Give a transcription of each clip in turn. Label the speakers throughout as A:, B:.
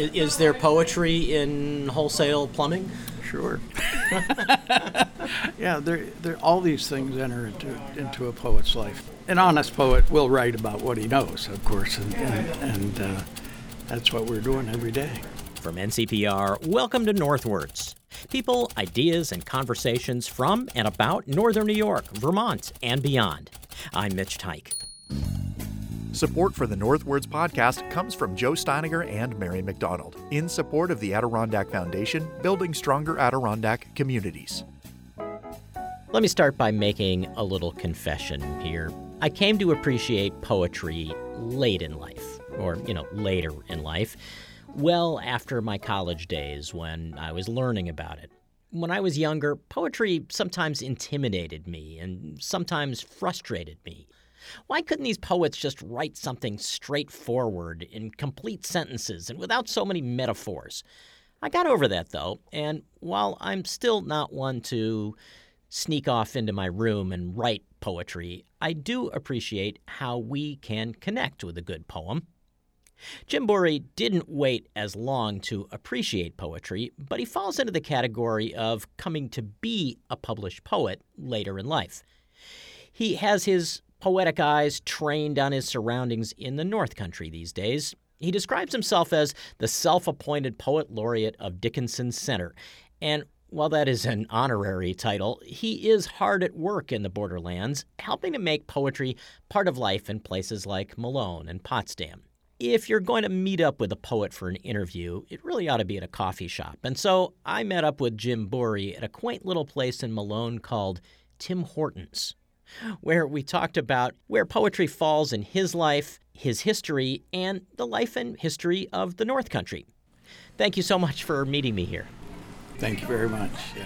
A: Is, is there poetry in wholesale plumbing?
B: Sure. yeah, there, there, all these things enter into into a poet's life. An honest poet will write about what he knows, of course, and and, and uh, that's what we're doing every day.
A: From NCPR, welcome to Northwards. People, ideas, and conversations from and about Northern New York, Vermont, and beyond. I'm Mitch Teich.
C: Support for the Northwards podcast comes from Joe Steiniger and Mary McDonald in support of the Adirondack Foundation, building stronger Adirondack communities.
A: Let me start by making a little confession here. I came to appreciate poetry late in life, or, you know, later in life, well after my college days when I was learning about it. When I was younger, poetry sometimes intimidated me and sometimes frustrated me. Why couldn't these poets just write something straightforward in complete sentences and without so many metaphors? I got over that though, and while I'm still not one to sneak off into my room and write poetry, I do appreciate how we can connect with a good poem. Jim Bourey didn't wait as long to appreciate poetry, but he falls into the category of coming to be a published poet later in life. He has his poetic eyes trained on his surroundings in the North Country these days. He describes himself as the self appointed poet laureate of Dickinson Center. And while that is an honorary title, he is hard at work in the borderlands, helping to make poetry part of life in places like Malone and Potsdam. If you're going to meet up with a poet for an interview, it really ought to be at a coffee shop. And so I met up with Jim Bourey at a quaint little place in Malone called Tim Hortons where we talked about where poetry falls in his life, his history, and the life and history of the North Country. Thank you so much for meeting me here.
B: Thank you very much. Yeah.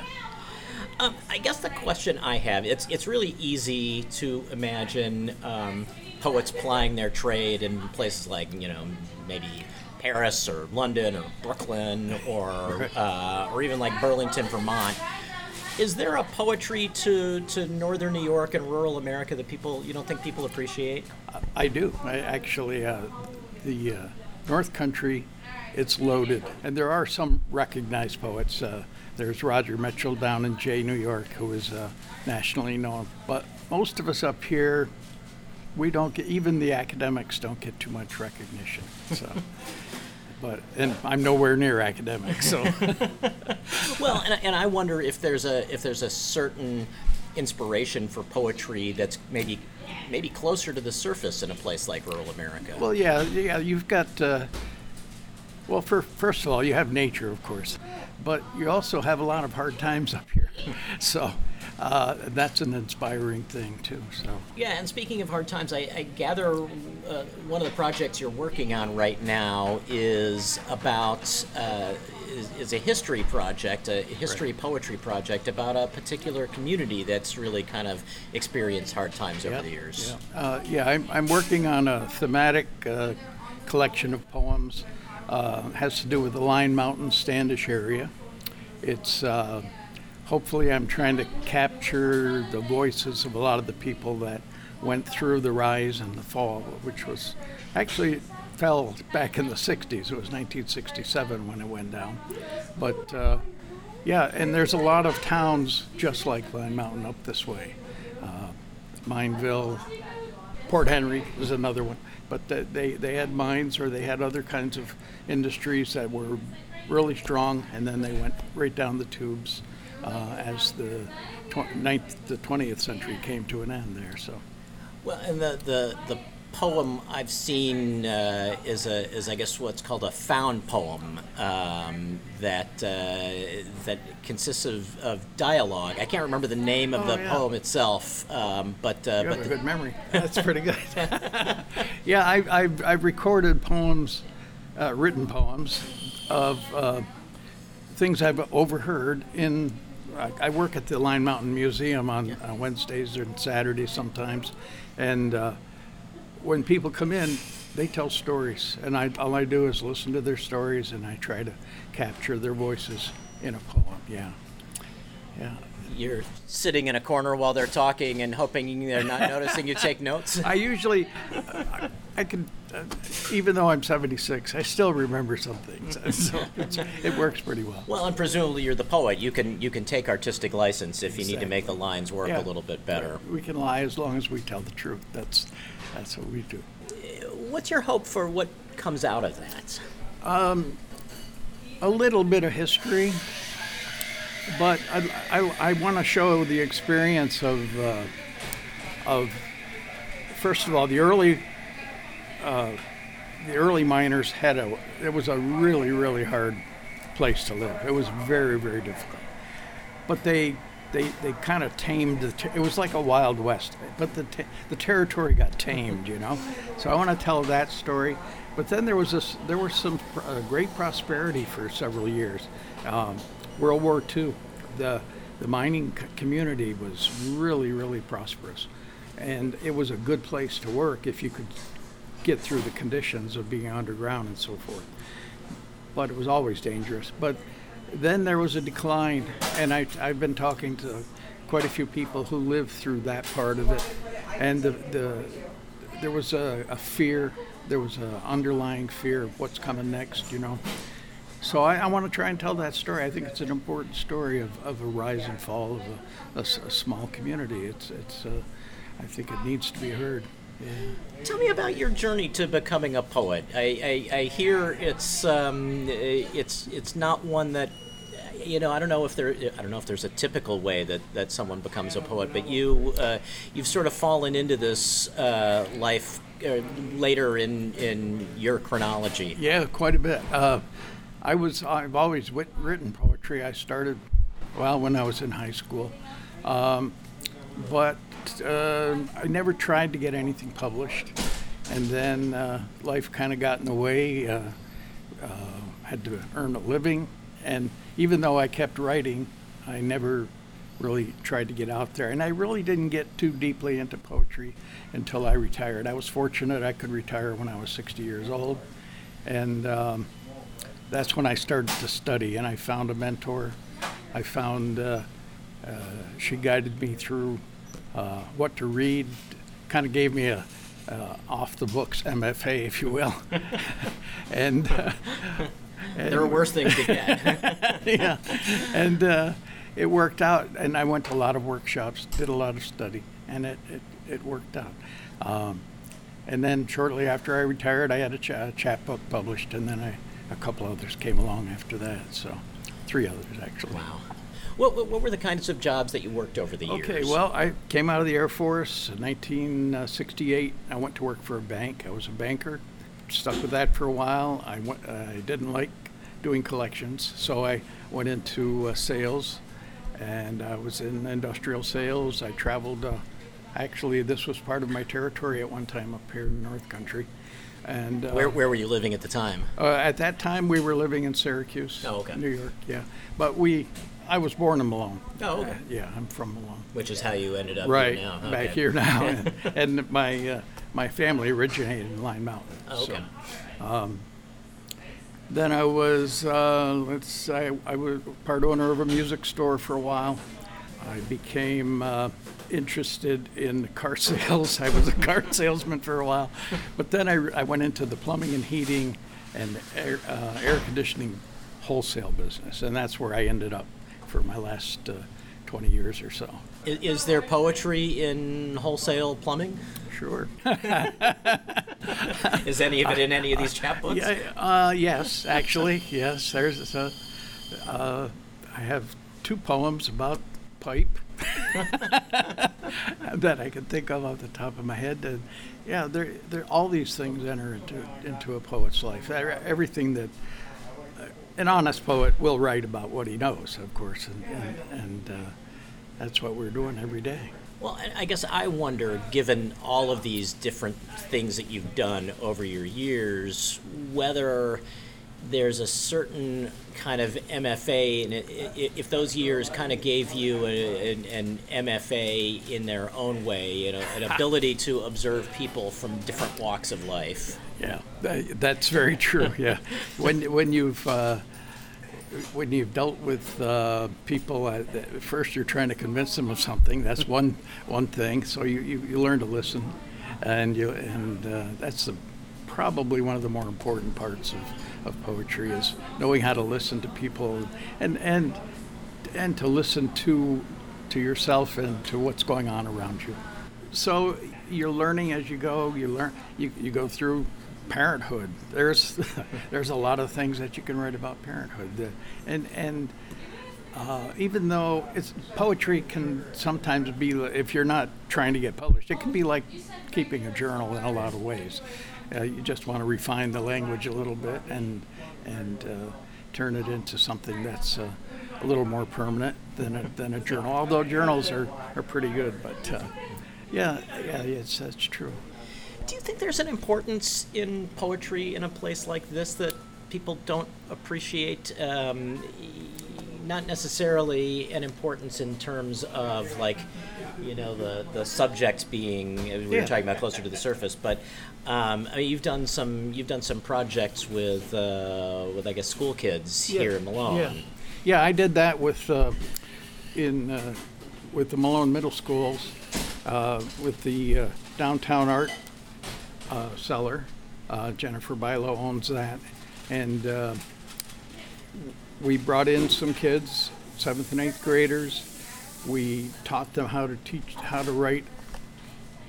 A: Um, I guess the question I have it's it's really easy to imagine um, poets plying their trade in places like you know maybe Paris or London or Brooklyn or uh, or even like Burlington, Vermont. Is there a poetry to, to northern New York and rural America that people you don't think people appreciate?
B: I do. I actually uh, the uh, North Country, it's loaded, and there are some recognized poets. Uh, there's Roger Mitchell down in Jay, New York, who is uh, nationally known. But most of us up here, we don't get. Even the academics don't get too much recognition. So. but and I'm nowhere near academic. So,
A: well, and, and I wonder if there's a if there's a certain inspiration for poetry that's maybe maybe closer to the surface in a place like rural America.
B: Well, yeah, yeah, you've got. Uh, well, for, first of all, you have nature, of course, but you also have a lot of hard times up here. so, uh, that's an inspiring thing too. So
A: yeah, and speaking of hard times, I, I gather uh, one of the projects you're working on right now is about uh, is, is, a history project, a history right. poetry project about a particular community that's really kind of experienced hard times over the years.
B: Yeah, uh, yeah I'm, I'm, working on a thematic uh, collection of poems. Uh, has to do with the Lyon Mountain Standish area. It's hopefully I'm trying to capture the voices of a lot of the people that went through the rise and the fall, which was actually fell back in the 60s. It was 1967 when it went down. But uh, yeah, and there's a lot of towns just like Lyon Mountain up this way. Uh, Mineville, Port Henry is another one. But they, they had mines or they had other kinds of industries that were really strong, and then they went right down the tubes uh, as the tw- ninth, the 20th century came to an end there. So,
A: well, and the the, the poem I've seen uh, is a is I guess what's called a found poem um, that uh, that consists of, of dialogue. I can't remember the name of oh, the yeah. poem itself, um, but uh,
B: you
A: but
B: have a good memory. That's pretty good. yeah, I, I've, I've recorded poems, uh, written poems of uh, things I've overheard in I, I work at the Lyon Mountain Museum on yeah. uh, Wednesdays and Saturdays sometimes, and uh, when people come in, they tell stories, and I, all I do is listen to their stories, and I try to capture their voices in a poem. Yeah, yeah.
A: You're sitting in a corner while they're talking and hoping they're not noticing you take notes.
B: I usually, I, I can Uh, even though I'm 76, I still remember some things. so it works pretty well.
A: Well, and presumably you're the poet. You can you can take artistic license if you need to make the lines work
B: Yeah.
A: a little bit better.
B: We can lie as long as we tell the truth. That's that's what we do.
A: Uh, what's your hope for what comes out of that?
B: Um, a little bit of history, but I, I, I want to show the experience of, uh, of first of all, the early, uh, the early miners had a, it was a really, really hard place to live. It was very, very difficult. But they, they, they kind of tamed the, ter- it was like a Wild West, but the, the territory got tamed, you know? So I want to tell that story. But then there was this, there was some uh, great prosperity for several years. Um, World War II, the, the mining c- community was really, really prosperous. And it was a good place to work if you could get through the conditions of being underground and so forth but it was always dangerous. But then there was a decline, and I, I've been talking to quite a few people who lived through that part of it, and the, the there was a, a fear, there was an underlying fear of what's coming next, you know. So I, I want to try and tell that story. I think it's an important story of, of a rise and fall of a small community. It's, it's, uh, I think it needs to be heard.
A: Tell me about your journey to becoming a poet. I, I, I hear it's um, it's it's not one that you know. I don't know if there I don't know if there's a typical way that, that someone becomes a poet, but you uh, you've sort of fallen into this uh, life uh, later in in your chronology.
B: Yeah, quite a bit. Uh, I was I've always wit- written poetry. I started well when I was in high school, um, but uh, I never tried to get anything published. And then uh, life kind of got in the way. Uh, uh, had to earn a living, and even though I kept writing, I never really tried to get out there. And I really didn't get too deeply into poetry until I retired. I was fortunate I could retire when I was 60 years old, and um, that's when I started to study. And I found a mentor. I found uh, uh, she guided me through uh, what to read, kind of gave me a uh, off the books MFA, if you will, and. Uh,
A: There are worse things to get.
B: yeah, and uh, it worked out. And I went to a lot of workshops, did a lot of study, and it it, it worked out. Um, and then shortly after I retired, I had a, cha- a chapbook published, and then I, a couple others came along after that. So, three others actually.
A: wow. What, what, what were the kinds of jobs that you worked over the years?
B: Okay, well, I came out of the Air Force in 1968. I went to work for a bank. I was a banker. Stuck with that for a while. I went, I didn't like doing collections, so I went into uh, sales, and I was in industrial sales. I traveled. Uh, actually, this was part of my territory at one time up here in North Country, and uh,
A: where, where were you living at the time?
B: uh, at that time we were living in Syracuse,
A: Oh, okay.
B: New York. Yeah, but we. I was born in Malone.
A: Oh, okay.
B: Uh, yeah, I'm from Malone
A: Which is how you ended up
B: right
A: here now.
B: back here now and, and my uh, my family originated in Lyon Mountain
A: Oh, okay.
B: so then I was uh, let's I, I was part owner of a music store for a while I became uh, interested in car sales I was a car salesman for a while but then I, I went into the plumbing and heating and air, uh, air conditioning wholesale business and that's where I ended up for my last uh, 20 years or so
A: Is, is there poetry in wholesale plumbing?
B: Sure.
A: Is any of it in any of these chapbooks?
B: Yeah, uh, yes, actually, yes. There's a, uh, I have two poems about pipe that I can think of off the top of my head. And yeah, there, there, all these things enter into into a poet's life. Everything that uh, an honest poet will write about what he knows, of course, and and, and uh, that's what we're doing every day.
A: Well, I guess I wonder, given all of these different things that you've done over your years, whether there's a certain kind of MFA, and if those years kind of gave you a, an, an MFA in their own way, you know, an ability to observe people from different walks of life.
B: Yeah, tha- that's very true. Yeah, when when you've uh, when you've dealt with uh, people, uh, first you're trying to convince them of something. That's one one thing. So you, you, you learn to listen, and you and uh, that's the probably one of the more important parts of, of poetry is knowing how to listen to people and and and to listen to to yourself and to what's going on around you. So you're learning as you go. You learn. You, you go through parenthood. There's there's a lot of things that you can write about parenthood, and and uh, even though it's poetry can sometimes be if you're not trying to get published, it can be like keeping a journal in a lot of ways. Uh, you just want to refine the language a little bit and and uh, turn it into something that's uh, a little more permanent than a, than a journal. Although journals are, are pretty good, but uh, yeah, yeah, it's that's true.
A: Do you think there's an importance in poetry in a place like this that people don't appreciate? Um, not necessarily an importance in terms of like, you know, the the subject being we were
B: Yeah.
A: talking about closer to the surface, but um, I mean, you've done some you've done some projects with uh, with I guess school kids here in Malone.
B: Yeah, yeah, I did that with uh, in uh, with the Malone Middle Schools uh, with the uh, downtown art uh, cellar. Uh, Jennifer Bilo owns that, and uh, we brought in some kids, seventh and eighth graders. We taught them how to teach how to write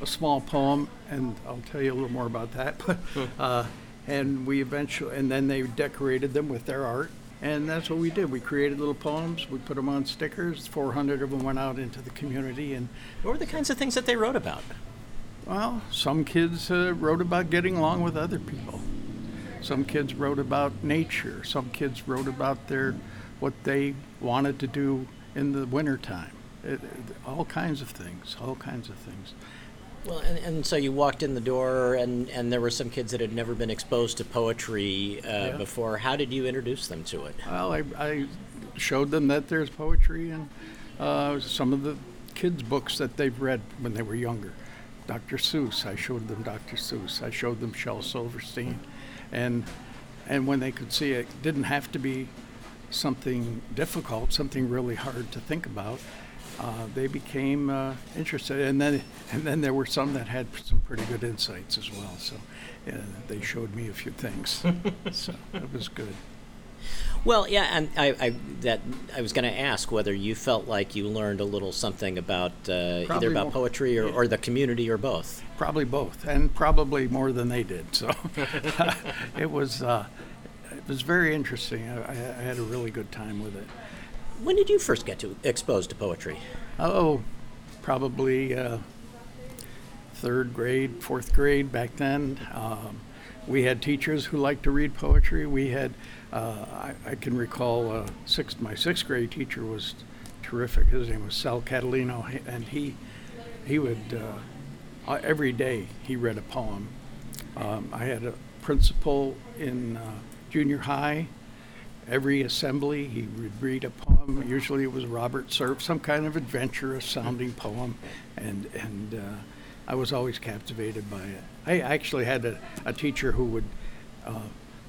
B: a small poem, and I'll tell you a little more about that. But uh, and we eventually, and then they decorated them with their art, and that's what we did. We created little poems. We put them on stickers. 400 of them went out into the community, and
A: What were the kinds of things that they wrote about?
B: well, some kids uh, wrote about getting along with other people. Some kids wrote about nature. Some kids wrote about their what they wanted to do in the wintertime. It, it, all kinds of things. All kinds of things.
A: Well, and, and so you walked in the door, and, and there were some kids that had never been exposed to poetry uh,
B: Yeah.
A: before. How did you introduce them to it?
B: Well, I, I showed them that there's poetry in uh, some of the kids' books that they've read when they were younger. Dr. Seuss, I showed them Dr. Seuss. I showed them Shel Silverstein, and and when they could see it, didn't have to be something difficult, something really hard to think about. Uh, they became uh, interested, and then and then there were some that had some pretty good insights as well. So uh, they showed me a few things. so it was good.
A: Well, yeah, and I, I that I was going to ask whether you felt like you learned a little something about uh, either about
B: more-
A: poetry or, or the community or both.
B: Probably both, and probably more than they did. So it was uh, it was very interesting. I, I I had a really good time with it.
A: When did you first get to exposed to poetry?
B: Oh, probably uh, third grade, fourth grade back then. Um, we had teachers who liked to read poetry. We had, uh, I, I can recall, uh, sixth, my sixth grade teacher was terrific. His name was Sal Catalino, and he he would uh, uh, every day he read a poem. Um, I had a principal in uh, junior high. Every assembly, he would read a poem. Usually, it was Robert Service, some kind of adventurous sounding poem, and and uh, I was always captivated by it. I actually had a, a teacher who would, uh,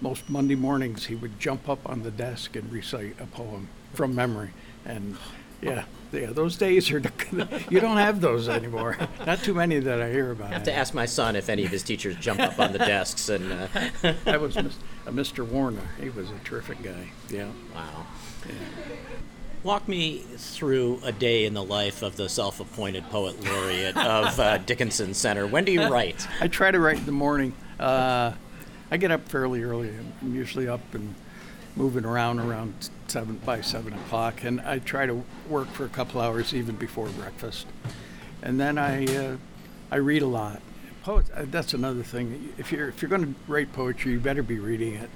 B: most Monday mornings, he would jump up on the desk and recite a poem from memory, and yeah, yeah, those days are you don't have those anymore. Not too many that I hear about.
A: I have to ask my son if any of his teachers jump up on the desks and. Uh,
B: That was uh, Mr. Warner. He was a terrific guy. Yeah.
A: wow. Walk me through a day in the life of the self-appointed poet laureate of uh, Dickinson Center. When do you write?
B: I try to write in the morning. Uh, I get up fairly early. I'm usually up and moving around around seven by seven o'clock, and I try to work for a couple hours even before breakfast, and then I uh, I read a lot. Poet, uh, that's another thing. If you're if you're going to write poetry, you better be reading it.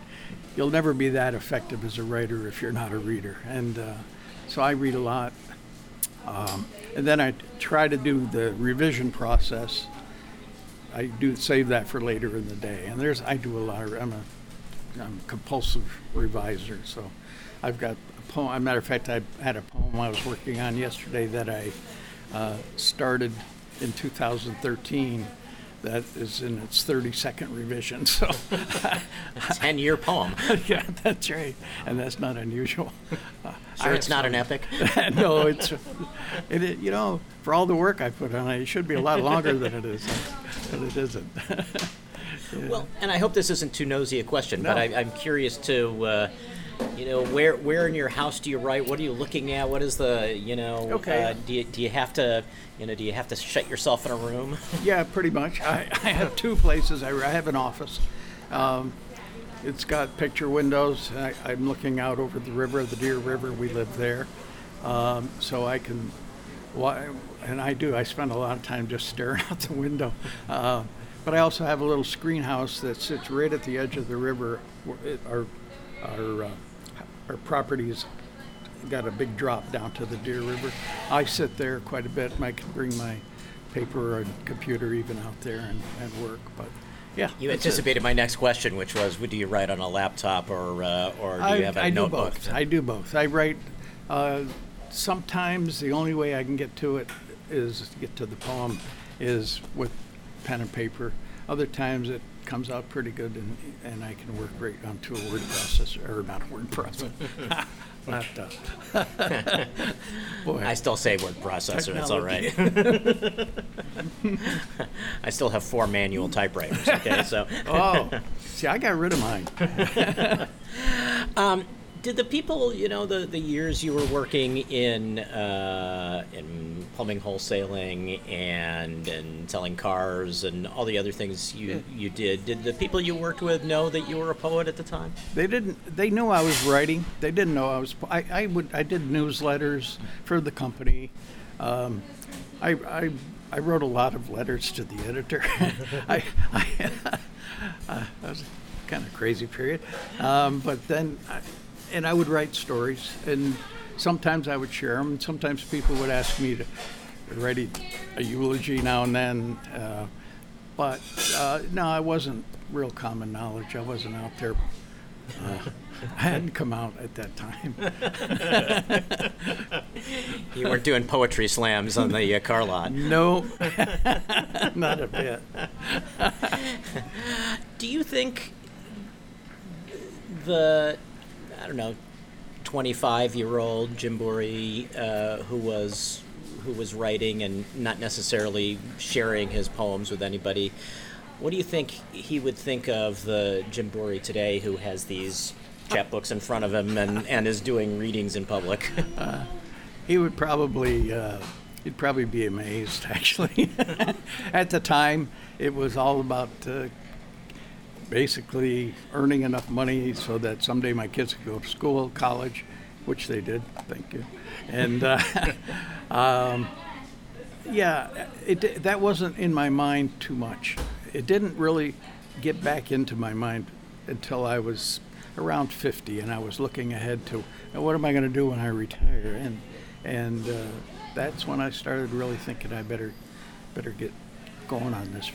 B: You'll never be that effective as a writer if you're not a reader, and uh, so I read a lot. Um, and then I try to do the revision process. I do save that for later in the day. And there's I do a lot. Of, I'm a I'm a compulsive reviser, so I've got a poem. As a matter of fact, I had a poem I was working on yesterday that I uh, started in 2013. That is in its 32nd revision. So,
A: Ten-year poem.
B: yeah, that's right, and that's not unusual. Uh,
A: Sure, it's not an epic.
B: no, it's it, it- you know for all the work I put on it, it should be a lot longer than it is, but it isn't.
A: Well, and I hope this isn't too nosy a question, but
B: No.
A: I, I'm curious to, uh, you know, where where in your house do you write? What are you looking at? What is the, you know,
B: Okay.
A: uh, do you, do you have to, you know, do you have to shut yourself in a room?
B: Yeah, pretty much. I, I have two places. I, I have an office. Um, it's got picture windows. I, I'm looking out over the river, the Deer River. We live there, um, so I can. Why, and I do. I spend a lot of time just staring out the window. Uh, but I also have a little screen house that sits right at the edge of the river. Our our uh, our properties got a big drop down to the Deer River. I sit there quite a bit. I can bring my paper or computer even out there and, and work. But yeah,
A: You
B: that's it.
A: anticipated my next question, which was, do you write on a laptop or uh, or do you
B: I,
A: have a
B: I do
A: notebook?
B: both. I do both. I write. Uh, sometimes the only way I can get to it is to get to the poem is with pen and paper. Other times it comes out pretty good and, and I can work right onto a word processor or not a word processor. not uh, boy.
A: I still say word processor. It's all right. I still have four manual typewriters. Okay, so
B: oh, see, I got rid of mine.
A: did the people, you know, the, the years you were working in uh, in plumbing wholesaling and and selling cars and all the other things you you did, did the people you worked with know that you were a poet at the time?
B: They didn't. They knew I was writing. They didn't know I was. I, I would. I did newsletters for the company. Um, I, I I wrote a lot of letters to the editor. I, I uh, that was kind of crazy period. Um, but then, I, and I would write stories, and sometimes I would share them. And sometimes people would ask me to write a, a eulogy now and then. Uh, but uh, no, I wasn't real common knowledge. I wasn't out there. Uh, I hadn't come out at that time.
A: You weren't doing poetry slams on the uh, car lot.
B: No, not a bit.
A: Do you think the, I don't know, 25 year old Jim Bourey, uh, who was who was writing and not necessarily sharing his poems with anybody, what do you think he would think of the Jim Bourey today who has these chapbooks in front of him and, and is doing readings in public?
B: He would probably, uh, he'd probably be amazed. Actually, at the time, it was all about uh, basically earning enough money so that someday my kids could go to school, college, which they did. Thank you. And uh, um, yeah, it, that wasn't in my mind too much. It didn't really get back into my mind until I was around 50 and I was looking ahead to what am I going to do when I retire and and uh, that's when I started really thinking I better better get going on this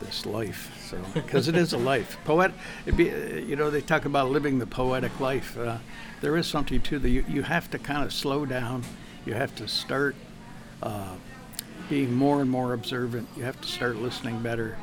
B: this life so because it is a life. Poet be, you know they talk about living the poetic life uh, there is something to the you, you have to kind of slow down you have to start uh, being more and more observant you have to start listening better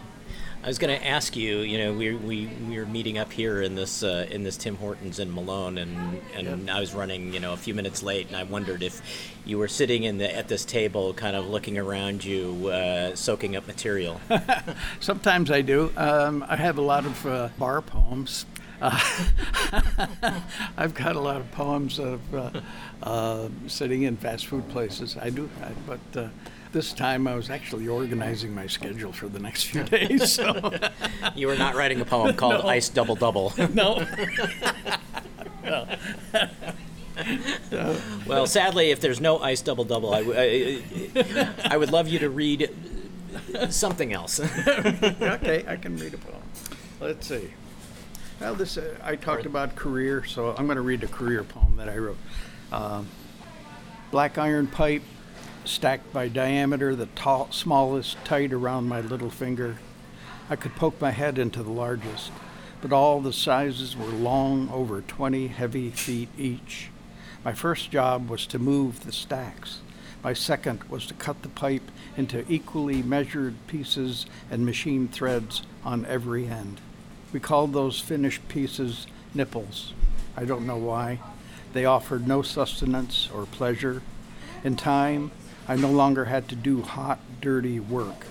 A: I was going to ask you. You know, we we we were meeting up here in this uh, in this Tim Hortons in Malone, and and I was running you know a few minutes late, and I wondered if you were sitting in the at this table, kind of looking around you, uh, soaking up material.
B: Sometimes I do. Um, I have a lot of uh, bar poems. Uh, I've got a lot of poems of uh, uh, sitting in fast food places. I do, I, but uh, this time I was actually organizing my schedule for the next few days. So
A: you were not writing a poem called Ice Double Double.
B: no,
A: well, sadly, if there's no Ice Double Double, I, w- I- I would love you to read something else.
B: okay, I can read a poem. Let's see. Well, this uh, I talked about career, so I'm going to read a career poem that I wrote. Um, black iron pipe, stacked by diameter, the tall, smallest tight around my little finger. I could poke my head into the largest, but all the sizes were long, over 20 heavy feet each. My first job was to move the stacks. My second was to cut the pipe into equally measured pieces and machine threads on every end. We called those finished pieces nipples. I don't know why. They offered no sustenance or pleasure. In time, I no longer had to do hot, dirty work.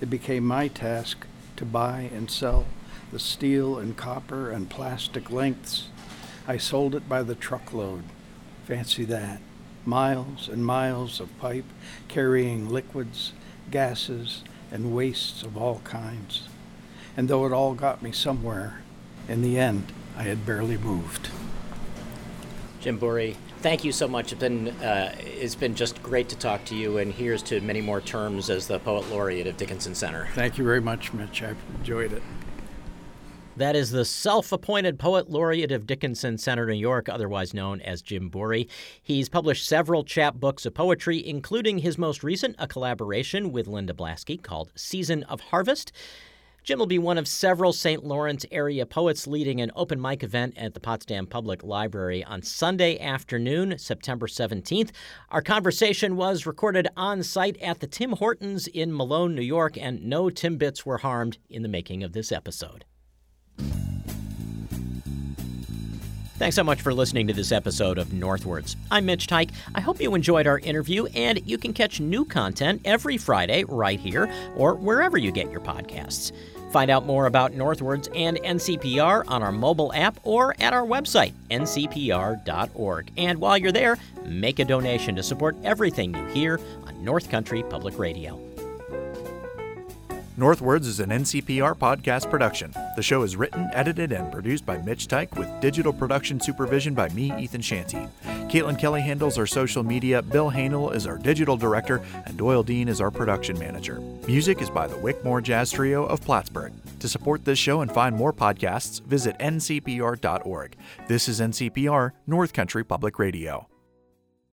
B: It became my task to buy and sell the steel and copper and plastic lengths. I sold it by the truckload. Fancy that. Miles and miles of pipe carrying liquids, gases, and wastes of all kinds. And though it all got me somewhere, in the end, I had barely moved.
A: Jim Bourey, thank you so much. It's been, uh, it's been just great to talk to you, and here's to many more terms as the Poet Laureate of Dickinson Center.
B: Thank you very much, Mitch. I've enjoyed it.
A: That is the self appointed poet laureate of Dickinson Center, New York, otherwise known as Jim Bourey. He's published several chapbooks of poetry, including his most recent, a collaboration with Linda Blasky called Season of Harvest. Jim will be one of several St. Lawrence area poets leading an open mic event at the Potsdam Public Library on Sunday afternoon, September 17th. Our conversation was recorded on site at the Tim Hortons in Malone, New York, and no Timbits were harmed in the making of this episode. Thanks so much for listening to this episode of Northwards. I'm Mitch Teich. I hope you enjoyed our interview, and you can catch new content every Friday right here or wherever you get your podcasts. Find out more about Northwards and NCPR on our mobile app or at our website, ncpr.org. And while you're there, make a donation to support everything you hear on North Country Public Radio.
C: Northwards is an NCPR podcast production. The show is written, edited, and produced by Mitch Teich with digital production supervision by me, Ethan Shanty. Caitlin Kelly handles our social media, Bill Hanel is our digital director, and Doyle Dean is our production manager. Music is by the Wickmore Jazz Trio of Plattsburgh. To support this show and find more podcasts, visit ncpr.org. This is NCPR, North Country Public Radio.